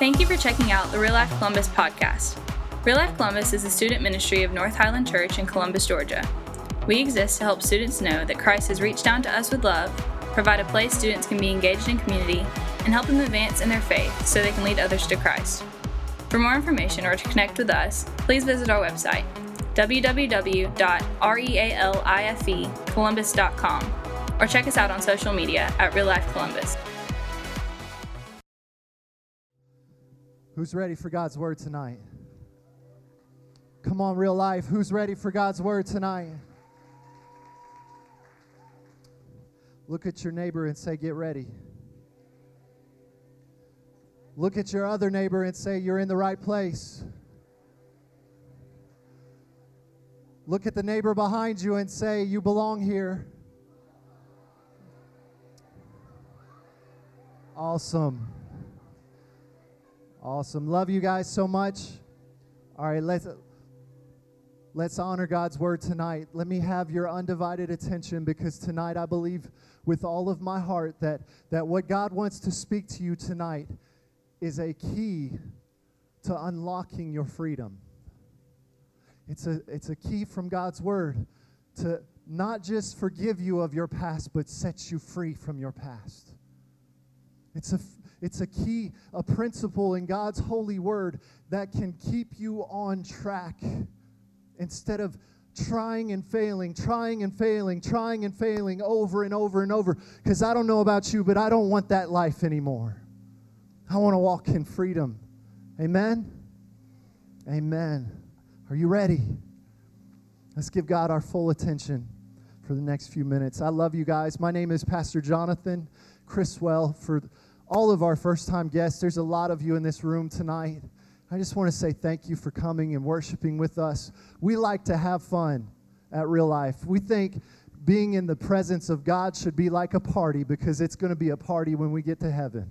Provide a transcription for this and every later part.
Thank you for checking out the Real Life Columbus podcast. Real Life Columbus is a student ministry of North Highland Church in Columbus, Georgia. We exist to help students know that Christ has reached down to us with love, provide a place students can be engaged in community, and help them advance in their faith so they can lead others to Christ. For more information or to connect with us, please visit our website, www.realifecolumbus.com, or check us out on social media at Real Life Columbus. Who's ready for God's word tonight? Come on, real life. Who's ready for God's word tonight? Look at your neighbor and say, Get ready. Look at your other neighbor and say, You're in the right place. Look at the neighbor behind you and say, You belong here. Awesome. Awesome. Love you guys so much. All right, let's let's honor God's word tonight. Let me have your undivided attention because tonight I believe with all of my heart that that what God wants to speak to you tonight is a key to unlocking your freedom. It's a it's a key from God's word to not just forgive you of your past but set you free from your past. It's a it's a key, a principle in God's holy word that can keep you on track instead of trying and failing, trying and failing, trying and failing over and over and over. Because I don't know about you, but I don't want that life anymore. I want to walk in freedom. Amen? Amen. Are you ready? Let's give God our full attention for the next few minutes. I love you guys. My name is Pastor Jonathan Chriswell. For all of our first time guests. There's a lot of you in this room tonight. I just want to say thank you for coming and worshiping with us. We like to have fun at real life. We think being in the presence of God should be like a party because it's going to be a party when we get to heaven.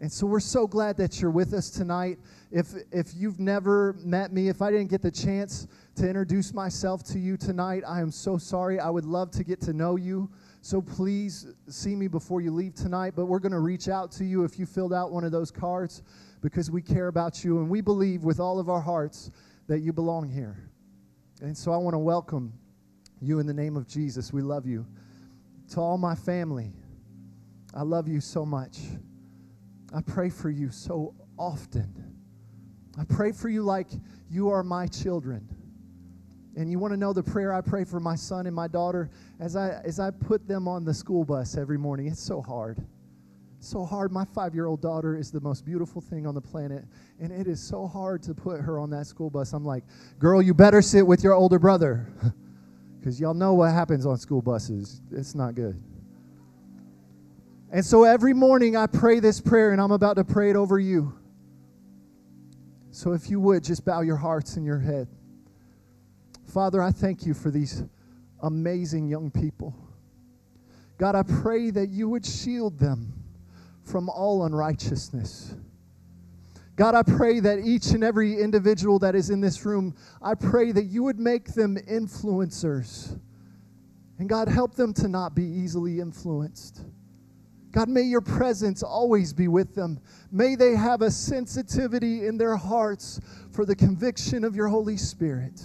And so we're so glad that you're with us tonight. If if you've never met me, if I didn't get the chance to introduce myself to you tonight, I am so sorry. I would love to get to know you. So please see me before you leave tonight. But we're going to reach out to you if you filled out one of those cards because we care about you and we believe with all of our hearts that you belong here. And so I want to welcome you in the name of Jesus. We love you. To all my family, I love you so much. I pray for you so often. I pray for you like you are my children. And you want to know the prayer I pray for my son and my daughter as I as I put them on the school bus every morning. It's so hard. So hard. My 5-year-old daughter is the most beautiful thing on the planet, and it is so hard to put her on that school bus. I'm like, "Girl, you better sit with your older brother." Cuz y'all know what happens on school buses. It's not good. And so every morning I pray this prayer and I'm about to pray it over you. So if you would just bow your hearts and your head. Father, I thank you for these amazing young people. God, I pray that you would shield them from all unrighteousness. God, I pray that each and every individual that is in this room, I pray that you would make them influencers. And God, help them to not be easily influenced. God, may your presence always be with them. May they have a sensitivity in their hearts for the conviction of your Holy Spirit.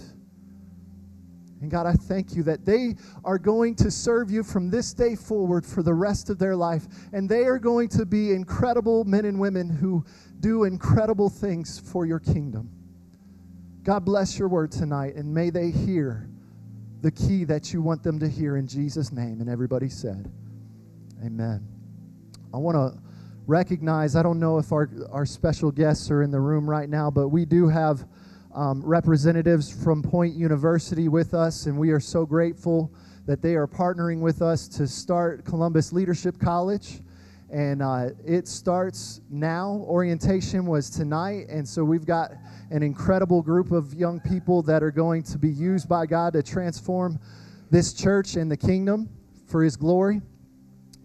And God, I thank you that they are going to serve you from this day forward for the rest of their life. And they are going to be incredible men and women who do incredible things for your kingdom. God bless your word tonight, and may they hear the key that you want them to hear in Jesus' name. And everybody said, Amen. I want to recognize, I don't know if our, our special guests are in the room right now, but we do have um, representatives from Point University with us, and we are so grateful that they are partnering with us to start Columbus Leadership College. And uh, it starts now. Orientation was tonight, and so we've got an incredible group of young people that are going to be used by God to transform this church and the kingdom for His glory.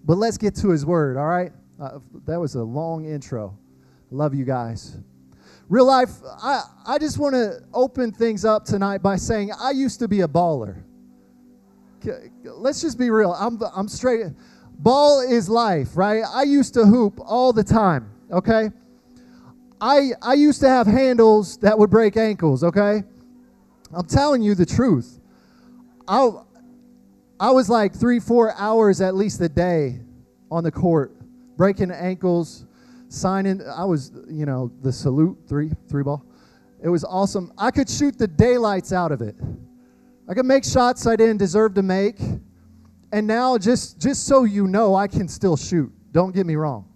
But let's get to His Word, all right? Uh, that was a long intro. Love you guys. Real life, I, I just want to open things up tonight by saying I used to be a baller. Let's just be real. I'm, I'm straight. Ball is life, right? I used to hoop all the time, okay? I, I used to have handles that would break ankles, okay? I'm telling you the truth. I, I was like three, four hours at least a day on the court, breaking ankles, signing. I was, you know, the salute three, three ball. It was awesome. I could shoot the daylights out of it. I could make shots I didn't deserve to make. And now, just, just so you know, I can still shoot. Don't get me wrong.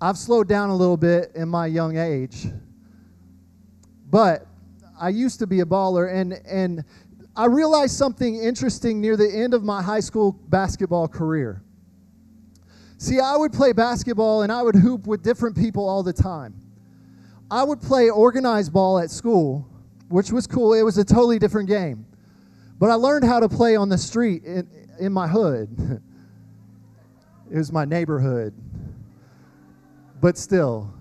I've slowed down a little bit in my young age. But I used to be a baller, and, and I realized something interesting near the end of my high school basketball career. See, I would play basketball and I would hoop with different people all the time. I would play organized ball at school, which was cool. It was a totally different game. But I learned how to play on the street in, in my hood. it was my neighborhood. But still.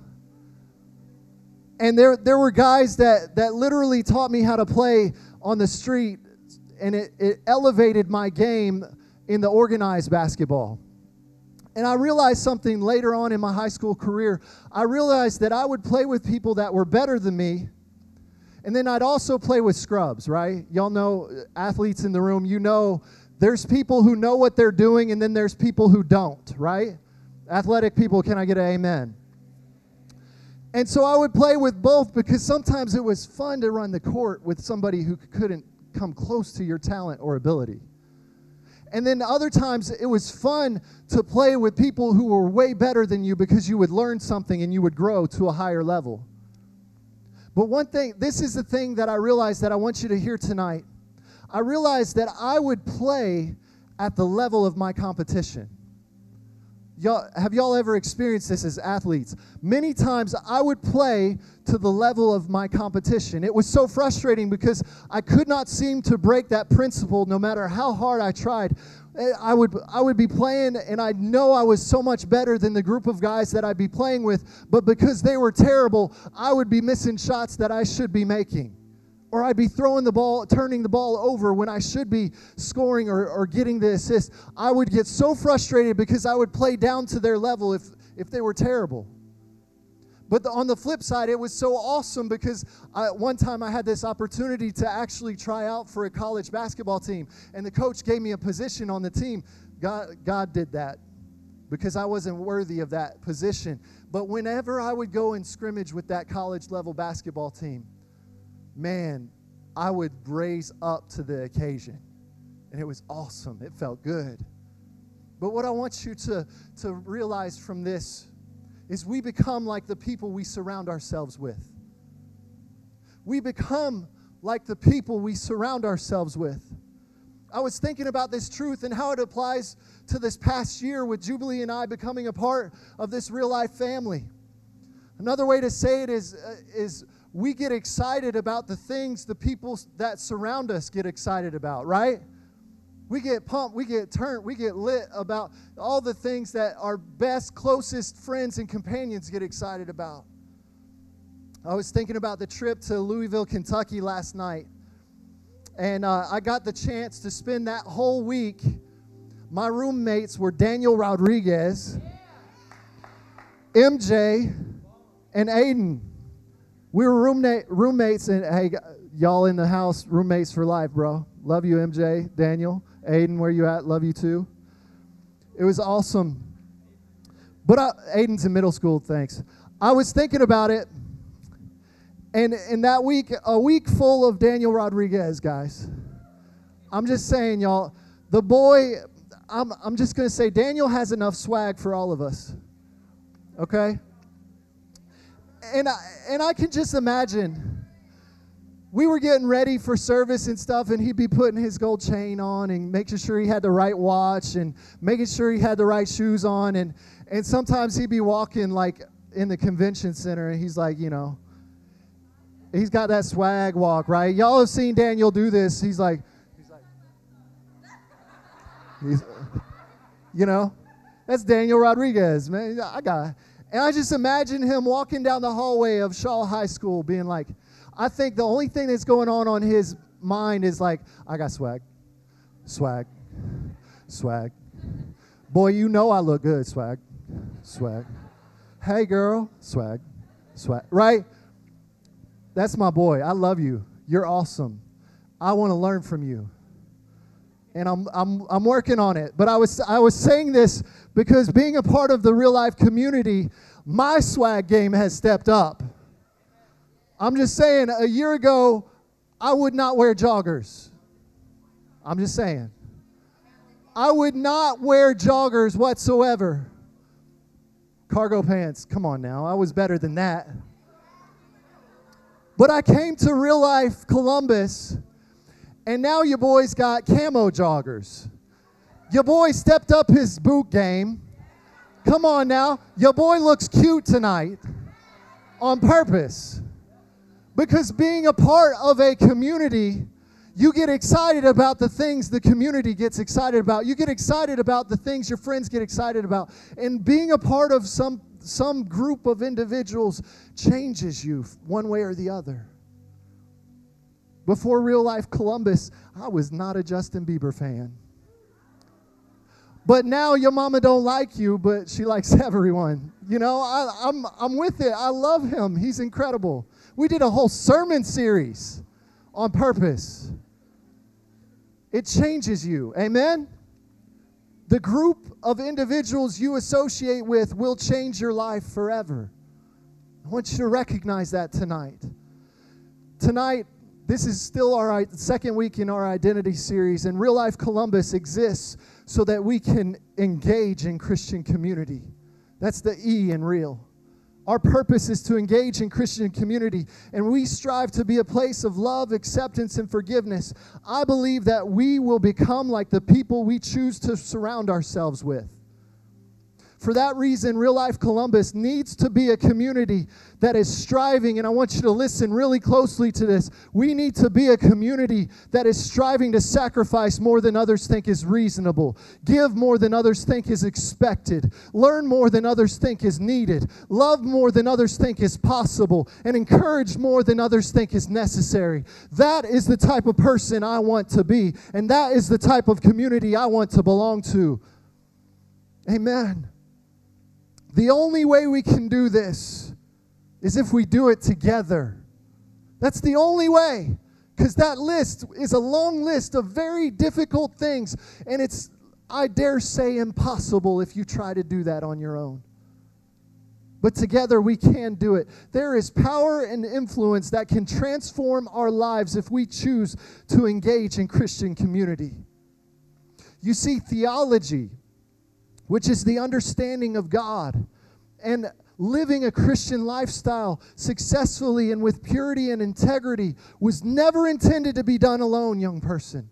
And there, there were guys that, that literally taught me how to play on the street, and it, it elevated my game in the organized basketball. And I realized something later on in my high school career. I realized that I would play with people that were better than me and then I'd also play with scrubs, right? Y'all know uh, athletes in the room, you know there's people who know what they're doing, and then there's people who don't, right? Athletic people, can I get an amen? And so I would play with both because sometimes it was fun to run the court with somebody who couldn't come close to your talent or ability. And then other times it was fun to play with people who were way better than you because you would learn something and you would grow to a higher level. But one thing, this is the thing that I realized that I want you to hear tonight. I realized that I would play at the level of my competition. Y'all, have y'all ever experienced this as athletes? Many times I would play to the level of my competition. It was so frustrating because I could not seem to break that principle no matter how hard I tried. Eh, I would, I would be playing, and I'd know I was so much better than the group of guys that I'd be playing with, but because they were terrible, I would be missing shots that I should be making. Or I'd be throwing the ball, turning the ball over when I should be scoring or, or getting the assist. I would get so frustrated because I would play down to their level if, if they were terrible. But the, on the flip side, it was so awesome because I, one time I had this opportunity to actually try out for a college basketball team, and the coach gave me a position on the team. God, God did that because I wasn't worthy of that position. But whenever I would go and scrimmage with that college level basketball team, man, I would raise up to the occasion. And it was awesome. It felt good. But what I want you to, to realize from this is we become like the people we surround ourselves with. We become like the people we surround ourselves with. I was thinking about this truth and how it applies to this past year with Jubilee and I becoming a part of this real life family. Another way to say it is, uh, is we get excited about the things the people that surround us get excited about, right? We get pumped, we get turned, we get lit about all the things that our best, closest friends and companions get excited about. I was thinking about the trip to Louisville, Kentucky last night. And uh, I got the chance to spend that whole week. My roommates were Daniel Rodriguez, MJ, and Aiden. We were roommate, roommates, and hey, y'all in the house, roommates for life, bro. Love you, MJ, Daniel. Aiden, where you at? Love you too. It was awesome. But I, Aiden's in middle school, thanks. I was thinking about it, and in that week, a week full of Daniel Rodriguez, guys. I'm just saying, y'all, the boy, I'm, I'm just going to say, Daniel has enough swag for all of us. Okay? And I, and I can just imagine we were getting ready for service and stuff, and he'd be putting his gold chain on and making sure he had the right watch and making sure he had the right shoes on. And, and sometimes he'd be walking like in the convention center, and he's like, you know, he's got that swag walk, right? Y'all have seen Daniel do this. He's like, he's like, he's, you know, that's Daniel Rodriguez, man. I got, and I just imagine him walking down the hallway of Shaw High School, being like, I think the only thing that's going on on his mind is like, I got swag, swag, swag. Boy, you know I look good, swag, swag. Hey, girl, swag, Swag, right? That's my boy. I love you. You're awesome. I want to learn from you. And I'm, I'm, I'm working on it. But I was, I was saying this because being a part of the real life community, my swag game has stepped up. I'm just saying, a year ago, I would not wear joggers. I'm just saying. I would not wear joggers whatsoever. Cargo pants, come on now. I was better than that. But I came to real life Columbus, and now your boy's got camo joggers. Your boy stepped up his boot game. Come on now. Your boy looks cute tonight on purpose. Because being a part of a community, you get excited about the things the community gets excited about. You get excited about the things your friends get excited about. And being a part of some some group of individuals changes you one way or the other. Before real life Columbus, I was not a Justin Bieber fan. But now your mama don't like you, but she likes everyone. You know, I, I'm, I'm with it. I love him. He's incredible. We did a whole sermon series on purpose. It changes you. Amen? The group of individuals you associate with will change your life forever. I want you to recognize that tonight. Tonight, this is still our second week in our identity series, and Real Life Columbus exists so that we can engage in Christian community. That's the E in real. Our purpose is to engage in Christian community, and we strive to be a place of love, acceptance, and forgiveness. I believe that we will become like the people we choose to surround ourselves with. For that reason, Real Life Columbus needs to be a community that is striving, and I want you to listen really closely to this. We need to be a community that is striving to sacrifice more than others think is reasonable, give more than others think is expected, learn more than others think is needed, love more than others think is possible, and encourage more than others think is necessary. That is the type of person I want to be, and that is the type of community I want to belong to. Amen. The only way we can do this is if we do it together. That's the only way. Because that list is a long list of very difficult things, and it's, I dare say, impossible if you try to do that on your own. But together we can do it. There is power and influence that can transform our lives if we choose to engage in Christian community. You see, theology which is the understanding of God and living a Christian lifestyle successfully and with purity and integrity was never intended to be done alone, young person.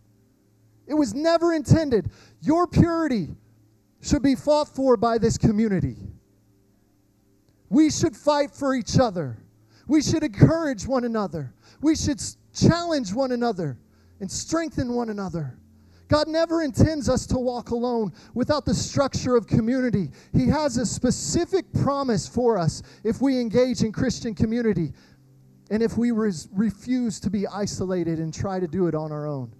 It was never intended. Your purity should be fought for by this community. We should fight for each other. We should encourage one another. We should challenge one another and strengthen one another. God never intends us to walk alone without the structure of community. He has a specific promise for us if we engage in Christian community and if we res- refuse to be isolated and try to do it on our own.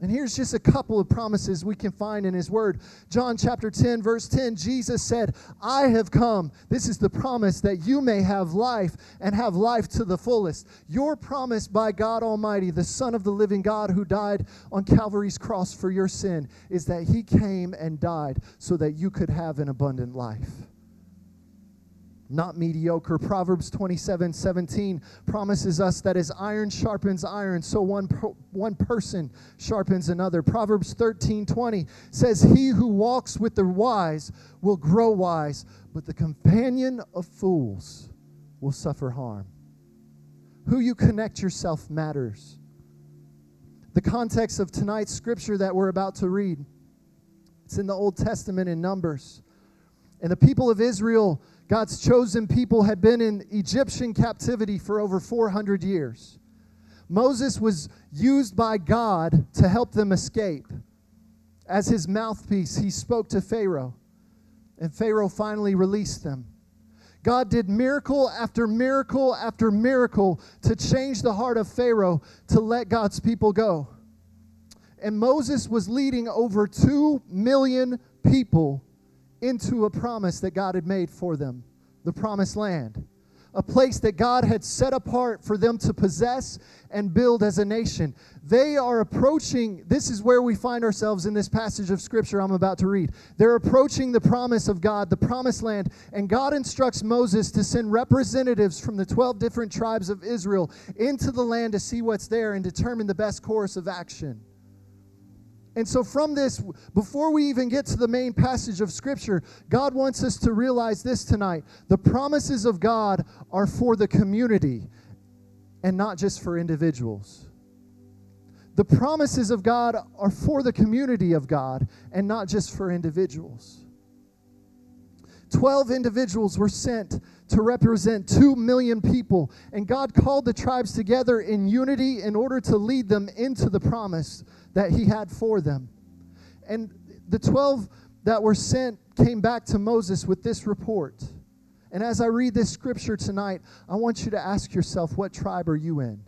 And here's just a couple of promises we can find in His Word. John chapter 10, verse 10, Jesus said, I have come. This is the promise that you may have life and have life to the fullest. Your promise by God Almighty, the Son of the living God who died on Calvary's cross for your sin, is that He came and died so that you could have an abundant life not mediocre. Proverbs 27 17 promises us that as iron sharpens iron, so one, one person sharpens another. Proverbs 13 20 says, He who walks with the wise will grow wise, but the companion of fools will suffer harm. Who you connect yourself matters. The context of tonight's scripture that we're about to read, it's in the Old Testament in Numbers. And the people of Israel God's chosen people had been in Egyptian captivity for over 400 years. Moses was used by God to help them escape. As his mouthpiece, he spoke to Pharaoh, and Pharaoh finally released them. God did miracle after miracle after miracle to change the heart of Pharaoh to let God's people go. And Moses was leading over 2 million people into a promise that God had made for them the promised land. a place that God had set apart for them to possess and build as a nation. They are approaching, this is where we find ourselves in this passage of scripture I'm about to read. They're approaching the promise of God, the promised land, and God instructs Moses to send representatives from the 12 different tribes of Israel into the land to see what's there and determine the best course of action. And so, from this, before we even get to the main passage of Scripture, God wants us to realize this tonight. The promises of God are for the community and not just for individuals. The promises of God are for the community of God and not just for individuals. Twelve individuals were sent to represent two million people, and God called the tribes together in unity in order to lead them into the promise that he had for them. And the 12 that were sent came back to Moses with this report. And as I read this scripture tonight, I want you to ask yourself, what tribe are you in?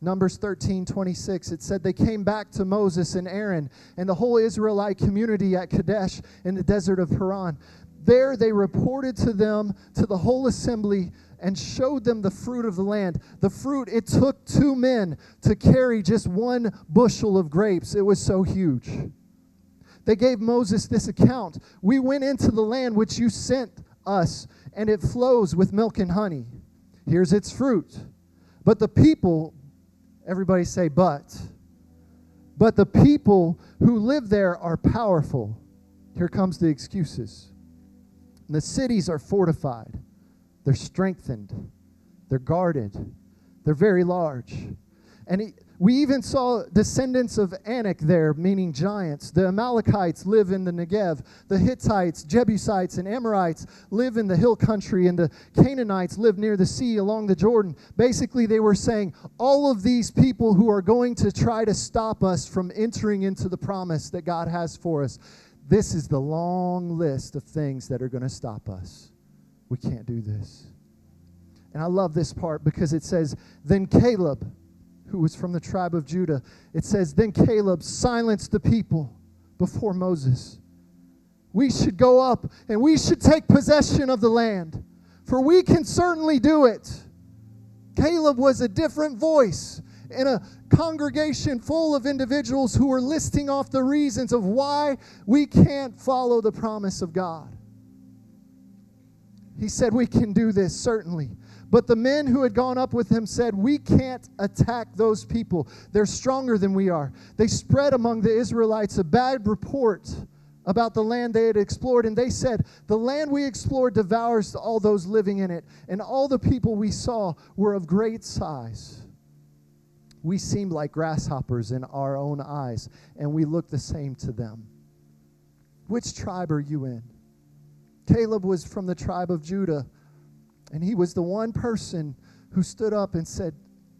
Numbers 13, 26, it said, They came back to Moses and Aaron and the whole Israelite community at Kadesh in the desert of Paran. There they reported to them, to the whole assembly, and showed them the fruit of the land. The fruit, it took two men to carry just one bushel of grapes. It was so huge. They gave Moses this account We went into the land which you sent us, and it flows with milk and honey. Here's its fruit. But the people, everybody say, but. But the people who live there are powerful. Here comes the excuses. The cities are fortified. They're strengthened, they're guarded, they're very large. And he, we even saw descendants of Anak there, meaning giants. The Amalekites live in the Negev. The Hittites, Jebusites, and Amorites live in the hill country, and the Canaanites live near the sea along the Jordan. Basically, they were saying all of these people who are going to try to stop us from entering into the promise that God has for us. This is the long list of things that are going to stop us we can't do this. And I love this part because it says, Then Caleb, who was from the tribe of Judah, it says, Then Caleb silenced the people before Moses. We should go up and we should take possession of the land, for we can certainly do it. Caleb was a different voice in a congregation full of individuals who were listing off the reasons of why we can't follow the promise of God. He said, We can do this, certainly. But the men who had gone up with him said, We can't attack those people. They're stronger than we are. They spread among the Israelites a bad report about the land they had explored, and they said, The land we explored devours all those living in it, and all the people we saw were of great size. We seemed like grasshoppers in our own eyes, and we looked the same to them. Which tribe are you in? Caleb was from the tribe of Judah, and he was the one person who stood up and said,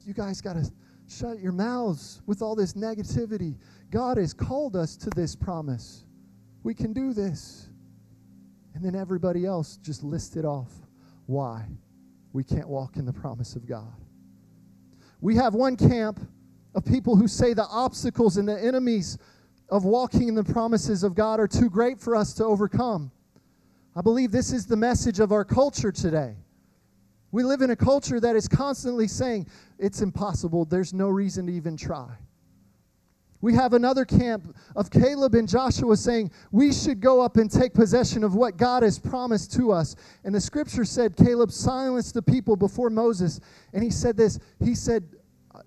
You guys got to shut your mouths with all this negativity. God has called us to this promise. We can do this. And then everybody else just listed off why we can't walk in the promise of God. We have one camp of people who say the obstacles and the enemies of walking in the promises of God are too great for us to overcome. I believe this is the message of our culture today. We live in a culture that is constantly saying, it's impossible, there's no reason to even try. We have another camp of Caleb and Joshua saying, we should go up and take possession of what God has promised to us. And the scripture said, Caleb silenced the people before Moses. And he said this He said,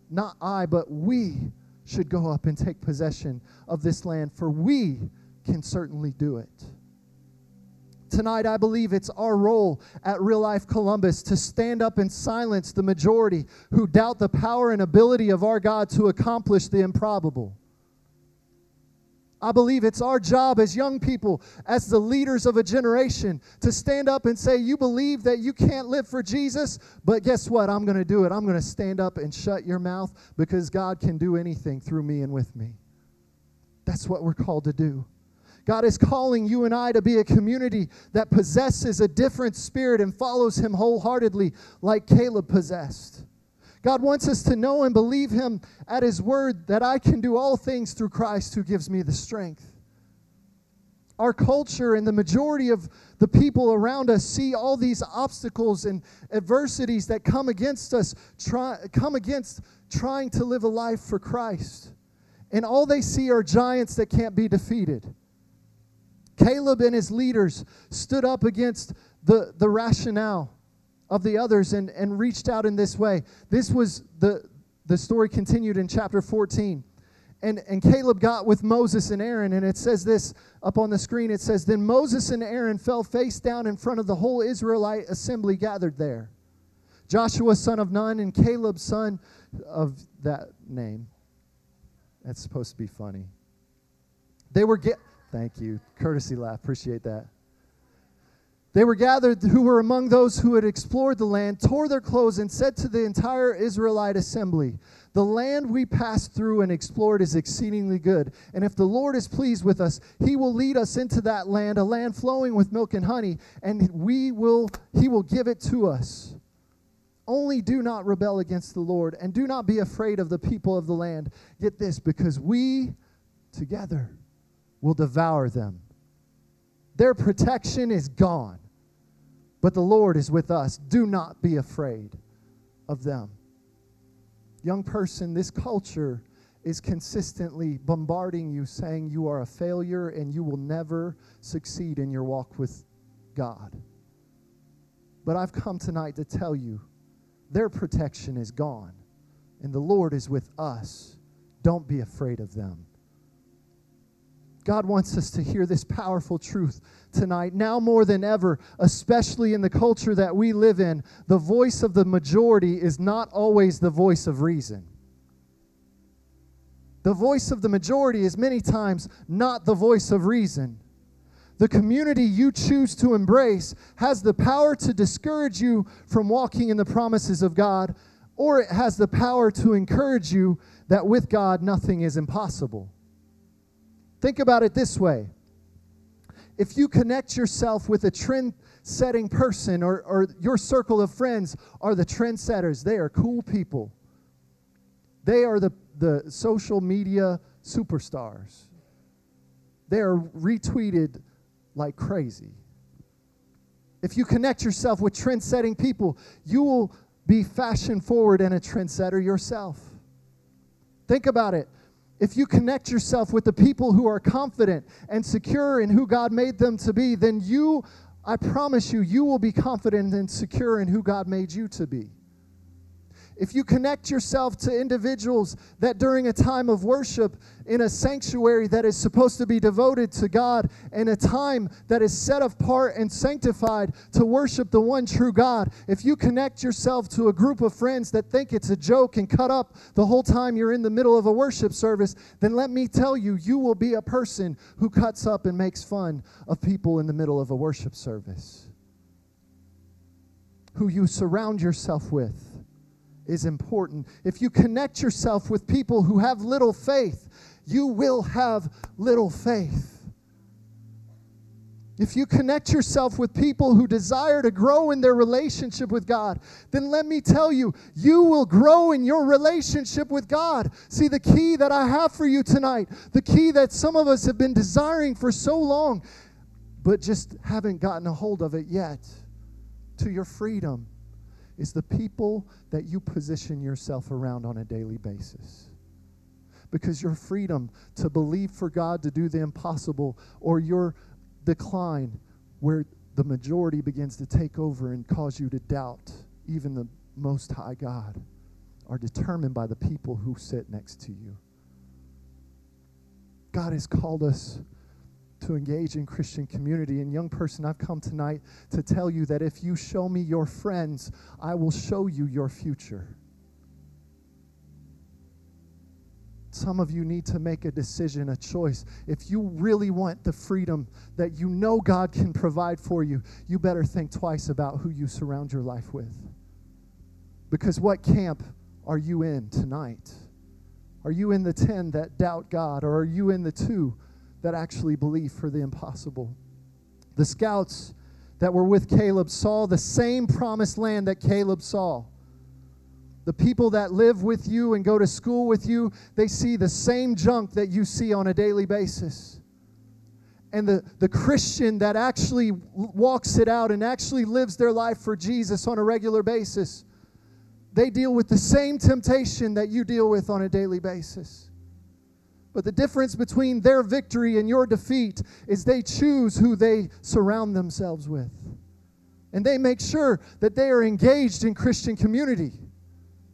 Not I, but we should go up and take possession of this land, for we can certainly do it. Tonight, I believe it's our role at Real Life Columbus to stand up and silence the majority who doubt the power and ability of our God to accomplish the improbable. I believe it's our job as young people, as the leaders of a generation, to stand up and say, You believe that you can't live for Jesus, but guess what? I'm going to do it. I'm going to stand up and shut your mouth because God can do anything through me and with me. That's what we're called to do. God is calling you and I to be a community that possesses a different spirit and follows Him wholeheartedly, like Caleb possessed. God wants us to know and believe Him at His word that I can do all things through Christ who gives me the strength. our culture and the majority of the people around us see all these obstacles and adversities that come against us, try, come against trying to live a life for Christ. And all they see are giants that can't be defeated. Caleb and his leaders stood up against the, the rationale of the others and, and reached out in this way. This was the, the story continued in chapter 14 and, and Caleb got with Moses and Aaron, and it says this up on the screen. It says, Then Moses and Aaron fell face down in front of the whole Israelite assembly gathered there. Joshua, son of Nun, and Caleb, son of that name. That's supposed to be funny. They were. Thank you. Courtesy laugh. Appreciate that. They were gathered who were among those who had explored the land, tore their clothes, and said to the entire Israelite assembly, the land we passed through and explored is exceedingly good. And if the Lord is pleased with us, he will lead us into that land, a land flowing with milk and honey, and we will he will give it to us. Only do not rebel against the Lord and do not be afraid of the people of the land. Get this because we together will devour them. Their protection is gone. But the Lord is with us. Do not be afraid of them. Young person, this culture is consistently bombarding you, saying you are a failure and you will never succeed in your walk with God. But I've come tonight to tell you their protection is gone, and the Lord is with us. Don't be afraid of them. God wants us to hear this powerful truth tonight. Now more than ever, especially in the culture that we live in, the voice of the majority is not always the voice of reason. The voice of the majority is many times not the voice of reason. The community you choose to embrace has the power to discourage you from walking in the promises of God, or it has the power to encourage you that with God nothing is impossible. Think about it this way if you connect yourself with a trend setting person or, or your circle of friends are the trendsetters, they are cool people. They are the, the social media superstars. They are retweeted like crazy. If you connect yourself with trend setting people, you will be fashion forward and a trendsetter yourself. Think about it if you connect yourself with the people who are confident and secure in who God made them to be, then you, I promise you, you will be confident and secure in who God made you to be if you connect yourself to individuals that during a time of worship in a sanctuary that is supposed to be devoted to God and a time that is set apart and sanctified to worship the one true God, if you connect yourself to a group of friends that think it's a joke and cut up the whole time you're in the middle of a worship service, then let me tell you, you will be a person who cuts up and makes fun of people in the middle of a worship service. Who you surround yourself with is important. If you connect yourself with people who have little faith, you will have little faith. If you connect yourself with people who desire to grow in their relationship with God, then let me tell you, you will grow in your relationship with God. See, the key that I have for you tonight, the key that some of us have been desiring for so long, but just haven't gotten a hold of it yet, to your freedom is the people that you position yourself around on a daily basis. Because your freedom to believe for God to do the impossible or your decline where the majority begins to take over and cause you to doubt even the Most High God are determined by the people who sit next to you. God has called us to engage in Christian community. And, young person, I've come tonight to tell you that if you show me your friends, I will show you your future. Some of you need to make a decision, a choice. If you really want the freedom that you know God can provide for you, you better think twice about who you surround your life with. Because what camp are you in tonight? Are you in the 10 that doubt God, or are you in the 2 that actually believe for the impossible. The scouts that were with Caleb saw the same promised land that Caleb saw. The people that live with you and go to school with you, they see the same junk that you see on a daily basis. and the, the Christian that actually walks it out and actually lives their life for Jesus on a regular basis, they deal with the same temptation that you deal with on a daily basis. But the difference between their victory and your defeat is they choose who they surround themselves with. And they make sure that they are engaged in Christian community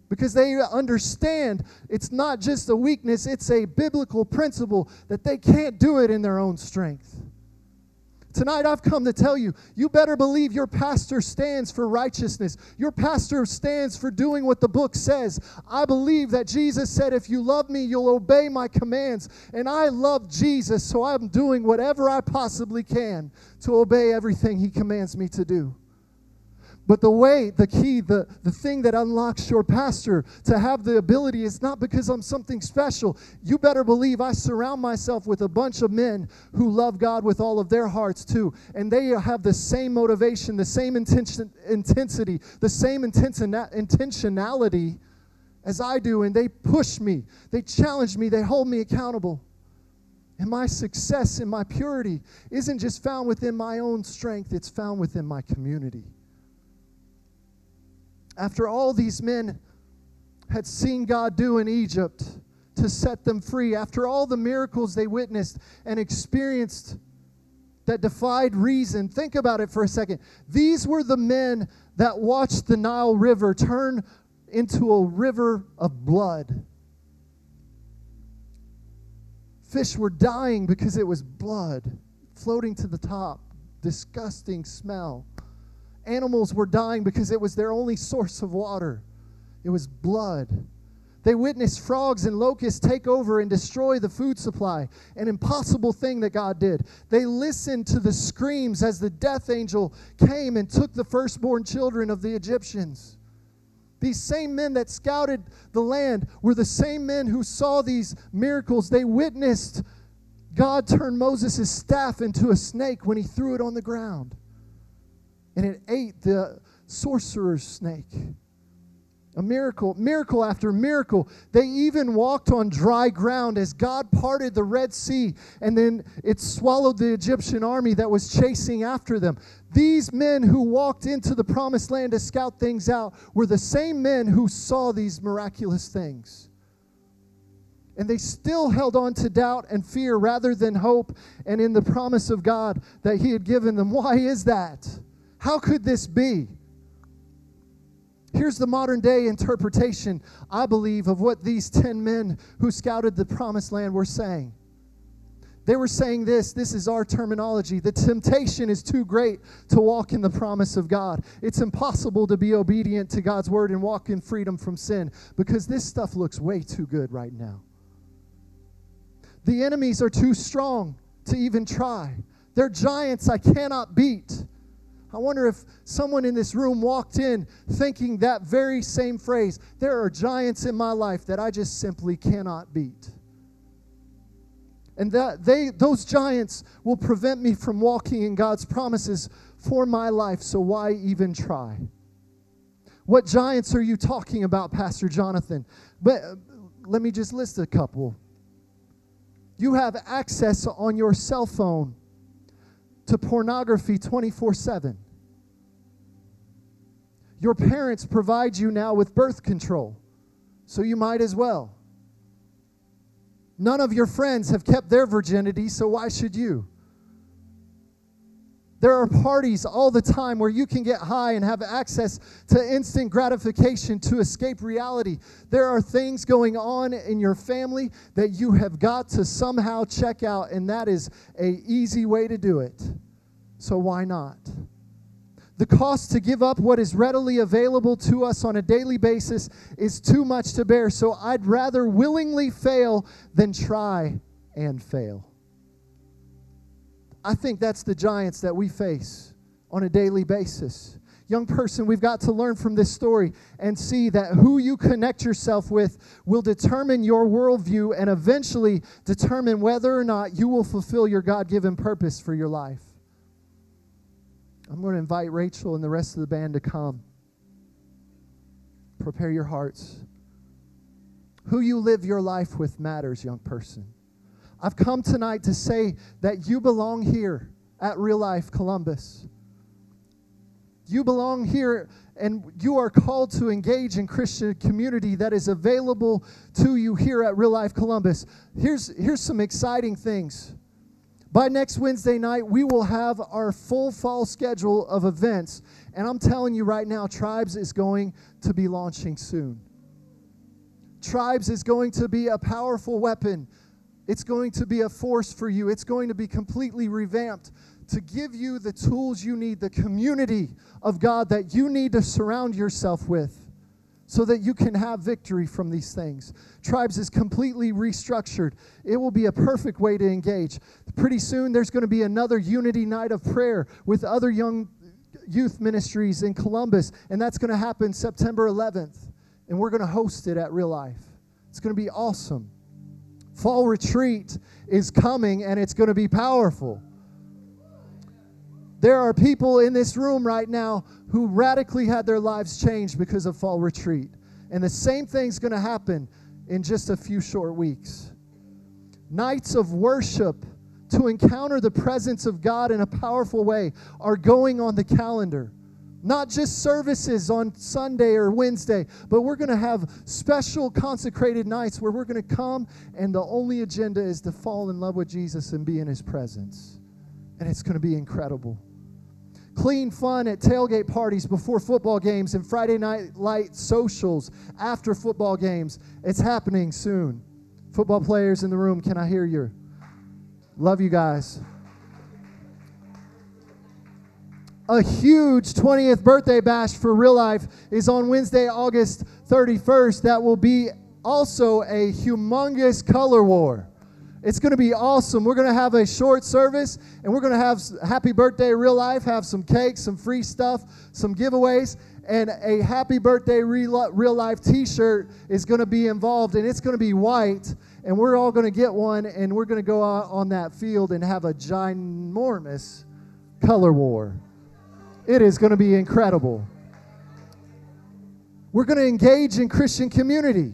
because they understand it's not just a weakness, it's a biblical principle that they can't do it in their own strength. Tonight, I've come to tell you, you better believe your pastor stands for righteousness. Your pastor stands for doing what the book says. I believe that Jesus said, If you love me, you'll obey my commands. And I love Jesus, so I'm doing whatever I possibly can to obey everything he commands me to do. But the way, the key, the, the thing that unlocks your pastor to have the ability is not because I'm something special. You better believe I surround myself with a bunch of men who love God with all of their hearts too. And they have the same motivation, the same intention, intensity, the same intentionality as I do. And they push me, they challenge me, they hold me accountable. And my success and my purity isn't just found within my own strength, it's found within my community after all these men had seen God do in Egypt to set them free, after all the miracles they witnessed and experienced that defied reason, think about it for a second. These were the men that watched the Nile River turn into a river of blood. Fish were dying because it was blood floating to the top. Disgusting smell. Animals were dying because it was their only source of water. It was blood. They witnessed frogs and locusts take over and destroy the food supply, an impossible thing that God did. They listened to the screams as the death angel came and took the firstborn children of the Egyptians. These same men that scouted the land were the same men who saw these miracles. They witnessed God turn Moses' staff into a snake when he threw it on the ground and it ate the sorcerer's snake. A miracle, miracle after miracle. They even walked on dry ground as God parted the Red Sea, and then it swallowed the Egyptian army that was chasing after them. These men who walked into the promised land to scout things out were the same men who saw these miraculous things. And they still held on to doubt and fear rather than hope and in the promise of God that He had given them. Why is that? How could this be? Here's the modern day interpretation, I believe, of what these 10 men who scouted the promised land were saying. They were saying this this is our terminology. The temptation is too great to walk in the promise of God. It's impossible to be obedient to God's word and walk in freedom from sin because this stuff looks way too good right now. The enemies are too strong to even try. They're giants I cannot beat. I wonder if someone in this room walked in thinking that very same phrase there are giants in my life that I just simply cannot beat. And that they those giants will prevent me from walking in God's promises for my life, so why even try? What giants are you talking about, Pastor Jonathan? But uh, let me just list a couple. You have access on your cell phone to pornography 24 7. Your parents provide you now with birth control, so you might as well. None of your friends have kept their virginity, so why should you? There are parties all the time where you can get high and have access to instant gratification to escape reality. There are things going on in your family that you have got to somehow check out, and that is a easy way to do it. So why not? The cost to give up what is readily available to us on a daily basis is too much to bear. So I'd rather willingly fail than try and fail. I think that's the giants that we face on a daily basis. Young person, we've got to learn from this story and see that who you connect yourself with will determine your worldview and eventually determine whether or not you will fulfill your God given purpose for your life. I'm going to invite Rachel and the rest of the band to come. Prepare your hearts. Who you live your life with matters, young person. I've come tonight to say that you belong here at Real Life Columbus. You belong here and you are called to engage in Christian community that is available to you here at Real Life Columbus. Here's, here's some exciting things. By next Wednesday night, we will have our full fall schedule of events. And I'm telling you right now, Tribes is going to be launching soon. Tribes is going to be a powerful weapon. It's going to be a force for you. It's going to be completely revamped to give you the tools you need, the community of God that you need to surround yourself with so that you can have victory from these things. Tribes is completely restructured. It will be a perfect way to engage. Pretty soon, there's going to be another unity night of prayer with other young youth ministries in Columbus, and that's going to happen September 11th. And we're going to host it at Real Life. It's going to be awesome. Fall retreat is coming, and it's going to be powerful. There are people in this room right now who radically had their lives changed because of fall retreat. And the same thing's going to happen in just a few short weeks. Nights of worship to encounter the presence of God in a powerful way are going on the calendar. Not just services on Sunday or Wednesday, but we're going to have special consecrated nights where we're going to come and the only agenda is to fall in love with Jesus and be in his presence. And it's going to be incredible clean fun at tailgate parties before football games and Friday night light socials after football games. It's happening soon. Football players in the room, can I hear you? Love you guys. A huge 20th birthday bash for real life is on Wednesday, August 31st. That will be also a humongous color war. It's going to be awesome. We're going to have a short service and we're going to have happy birthday real life, have some cake, some free stuff, some giveaways, and a happy birthday real life t shirt is going to be involved and it's going to be white. And we're all going to get one and we're going to go out on that field and have a ginormous color war. It is going to be incredible. We're going to engage in Christian community.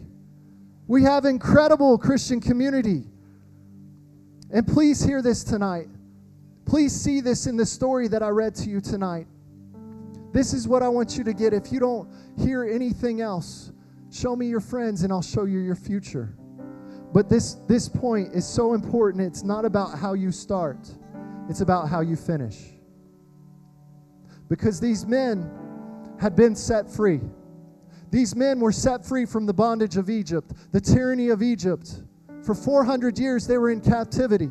We have incredible Christian community. And please hear this tonight. Please see this in the story that I read to you tonight. This is what I want you to get. If you don't hear anything else, show me your friends and I'll show you your future. But this, this point is so important. It's not about how you start, it's about how you finish. Because these men had been set free. These men were set free from the bondage of Egypt, the tyranny of Egypt. For 400 years, they were in captivity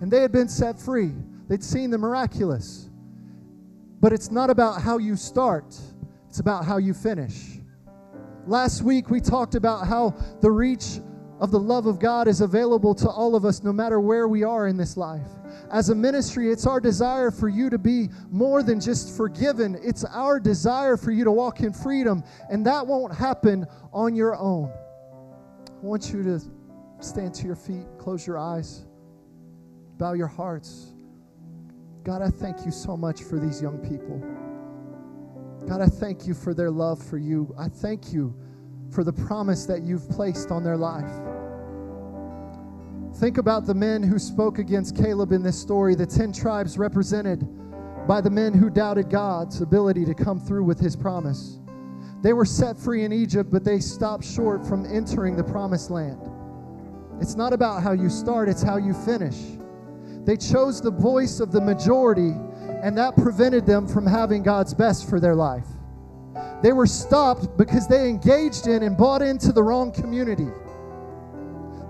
and they had been set free. They'd seen the miraculous. But it's not about how you start, it's about how you finish. Last week, we talked about how the reach of the love of God is available to all of us no matter where we are in this life. As a ministry, it's our desire for you to be more than just forgiven. It's our desire for you to walk in freedom, and that won't happen on your own. I want you to stand to your feet, close your eyes, bow your hearts. God, I thank you so much for these young people. God, I thank you for their love for you. I thank you for the promise that you've placed on their life. Think about the men who spoke against Caleb in this story, the 10 tribes represented by the men who doubted God's ability to come through with his promise. They were set free in Egypt, but they stopped short from entering the promised land. It's not about how you start, it's how you finish. They chose the voice of the majority, and that prevented them from having God's best for their life. They were stopped because they engaged in and bought into the wrong community.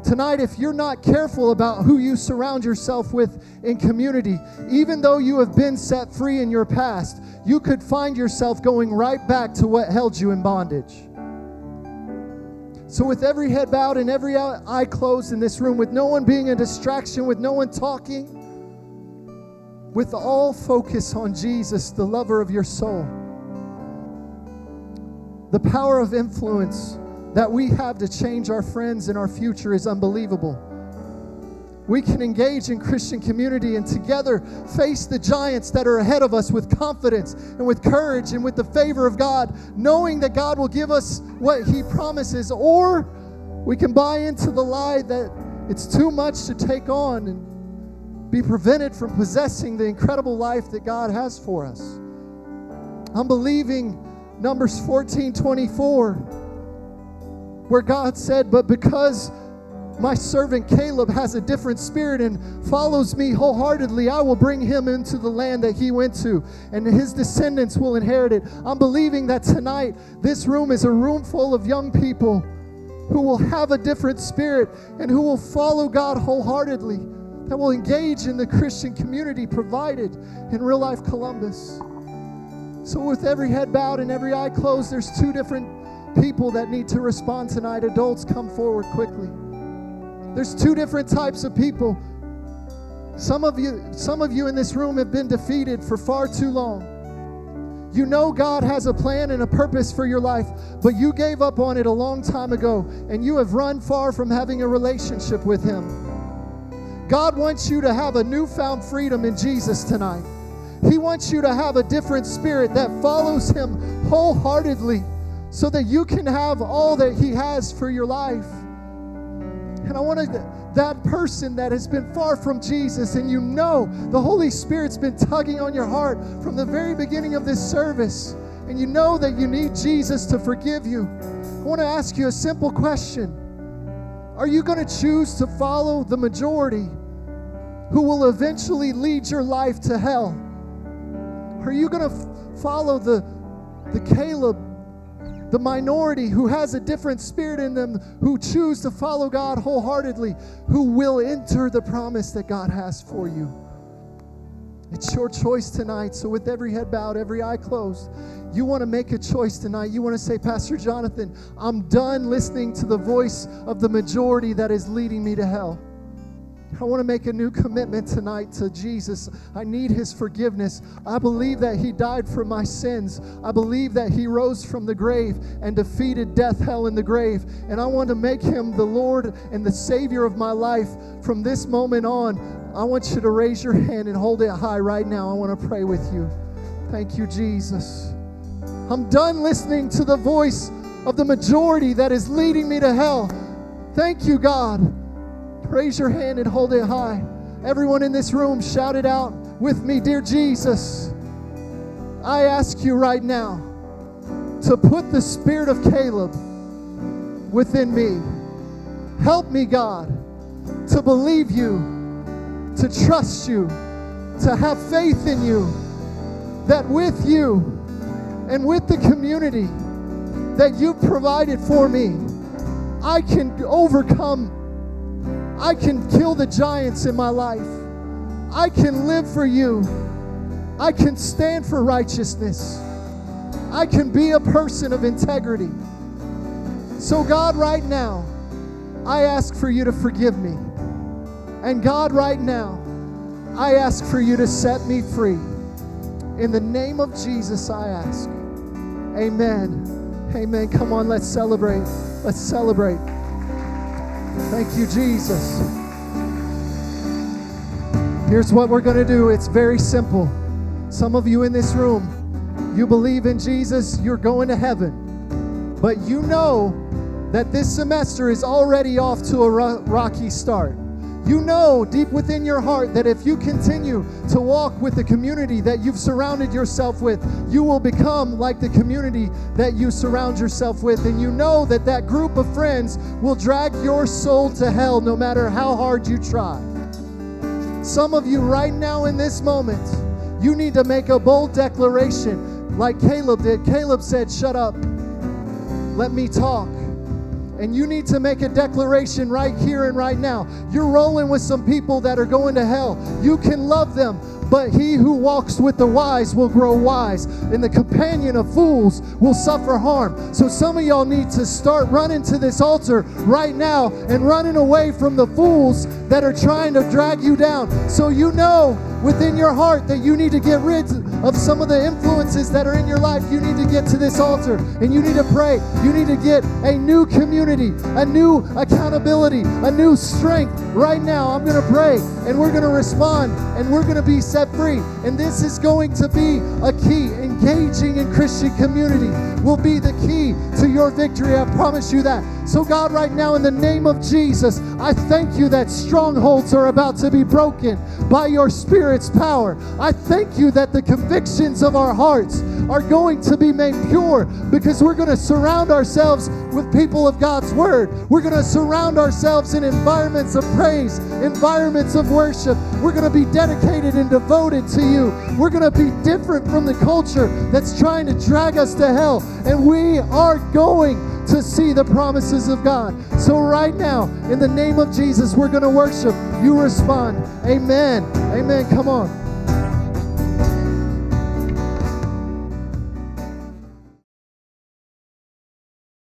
Tonight, if you're not careful about who you surround yourself with in community, even though you have been set free in your past, you could find yourself going right back to what held you in bondage. So, with every head bowed and every eye closed in this room, with no one being a distraction, with no one talking, with all focus on Jesus, the lover of your soul, the power of influence that we have to change our friends and our future is unbelievable we can engage in Christian community and together face the giants that are ahead of us with confidence and with courage and with the favor of God, knowing that God will give us what He promises. Or we can buy into the lie that It's too much to take on and be prevented from possessing the incredible life that God has for us. I'm believing Numbers 14 24, where God said, But because my servant Caleb has a different spirit and follows me wholeheartedly, I will bring him into the land that he went to, and his descendants will inherit it. I'm believing that tonight this room is a room full of young people who will have a different spirit and who will follow God wholeheartedly, that will engage in the Christian community provided in real life Columbus. So, with every head bowed and every eye closed, there's two different people that need to respond tonight. Adults, come forward quickly. There's two different types of people. Some of you, some of you in this room have been defeated for far too long. You know God has a plan and a purpose for your life, but you gave up on it a long time ago and you have run far from having a relationship with Him. God wants you to have a newfound freedom in Jesus tonight. He wants you to have a different spirit that follows Him wholeheartedly so that you can have all that He has for your life. And I want to, that person that has been far from Jesus, and you know the Holy Spirit's been tugging on your heart from the very beginning of this service, and you know that you need Jesus to forgive you. I want to ask you a simple question Are you going to choose to follow the majority who will eventually lead your life to hell? Are you going to f- follow the, the Caleb the minority who has a different spirit in them, who choose to follow God wholeheartedly, who will enter the promise that God has for you. It's your choice tonight. So, with every head bowed, every eye closed, you want to make a choice tonight. You want to say, Pastor Jonathan, I'm done listening to the voice of the majority that is leading me to hell. I want to make a new commitment tonight to Jesus. I need his forgiveness. I believe that he died for my sins. I believe that he rose from the grave and defeated death, hell, and the grave. And I want to make him the Lord and the Savior of my life from this moment on. I want you to raise your hand and hold it high right now. I want to pray with you. Thank you, Jesus. I'm done listening to the voice of the majority that is leading me to hell. Thank you, God. Raise your hand and hold it high. Everyone in this room, shout it out with me Dear Jesus, I ask you right now to put the spirit of Caleb within me. Help me, God, to believe you, to trust you, to have faith in you, that with you and with the community that you've provided for me, I can overcome I can kill the giants in my life. I can live for you. I can stand for righteousness. I can be a person of integrity. So, God, right now, I ask for you to forgive me. And God, right now, I ask for you to set me free. In the name of Jesus, I ask. Amen. Amen. Come on, let's celebrate. Let's celebrate. Thank you, Jesus. Here's what we're going to do it's very simple. Some of you in this room, you believe in Jesus, you're going to heaven. But you know that this semester is already off to a rocky start. You know deep within your heart that if you continue to walk with the community that you've surrounded yourself with, you will become like the community that you surround yourself with. And you know that that group of friends will drag your soul to hell no matter how hard you try. Some of you, right now in this moment, you need to make a bold declaration like Caleb did. Caleb said, Shut up, let me talk. And you need to make a declaration right here and right now. You're rolling with some people that are going to hell. You can love them, but he who walks with the wise will grow wise, and the companion of fools will suffer harm. So some of y'all need to start running to this altar right now and running away from the fools that are trying to drag you down. So you know within your heart that you need to get rid of some of the influences that are in your life, you need to get to this altar and you need to pray. You need to get a new community, a new accountability, a new strength. Right now, I'm going to pray and we're going to respond and we're going to be set free. And this is going to be a key. Engaging in Christian community will be the key to your victory. I promise you that. So, God, right now, in the name of Jesus, I thank you that strongholds are about to be broken by your Spirit's power. I thank you that the convictions of our hearts are going to be made pure because we're going to surround ourselves with people of God's Word. We're going to surround ourselves in environments of praise, environments of worship. We're going to be dedicated and devoted to you. We're going to be different from the culture that's trying to drag us to hell. And we are going to see the promises of God. So, right now, in the name of Jesus, we're going to worship. You respond. Amen. Amen. Come on.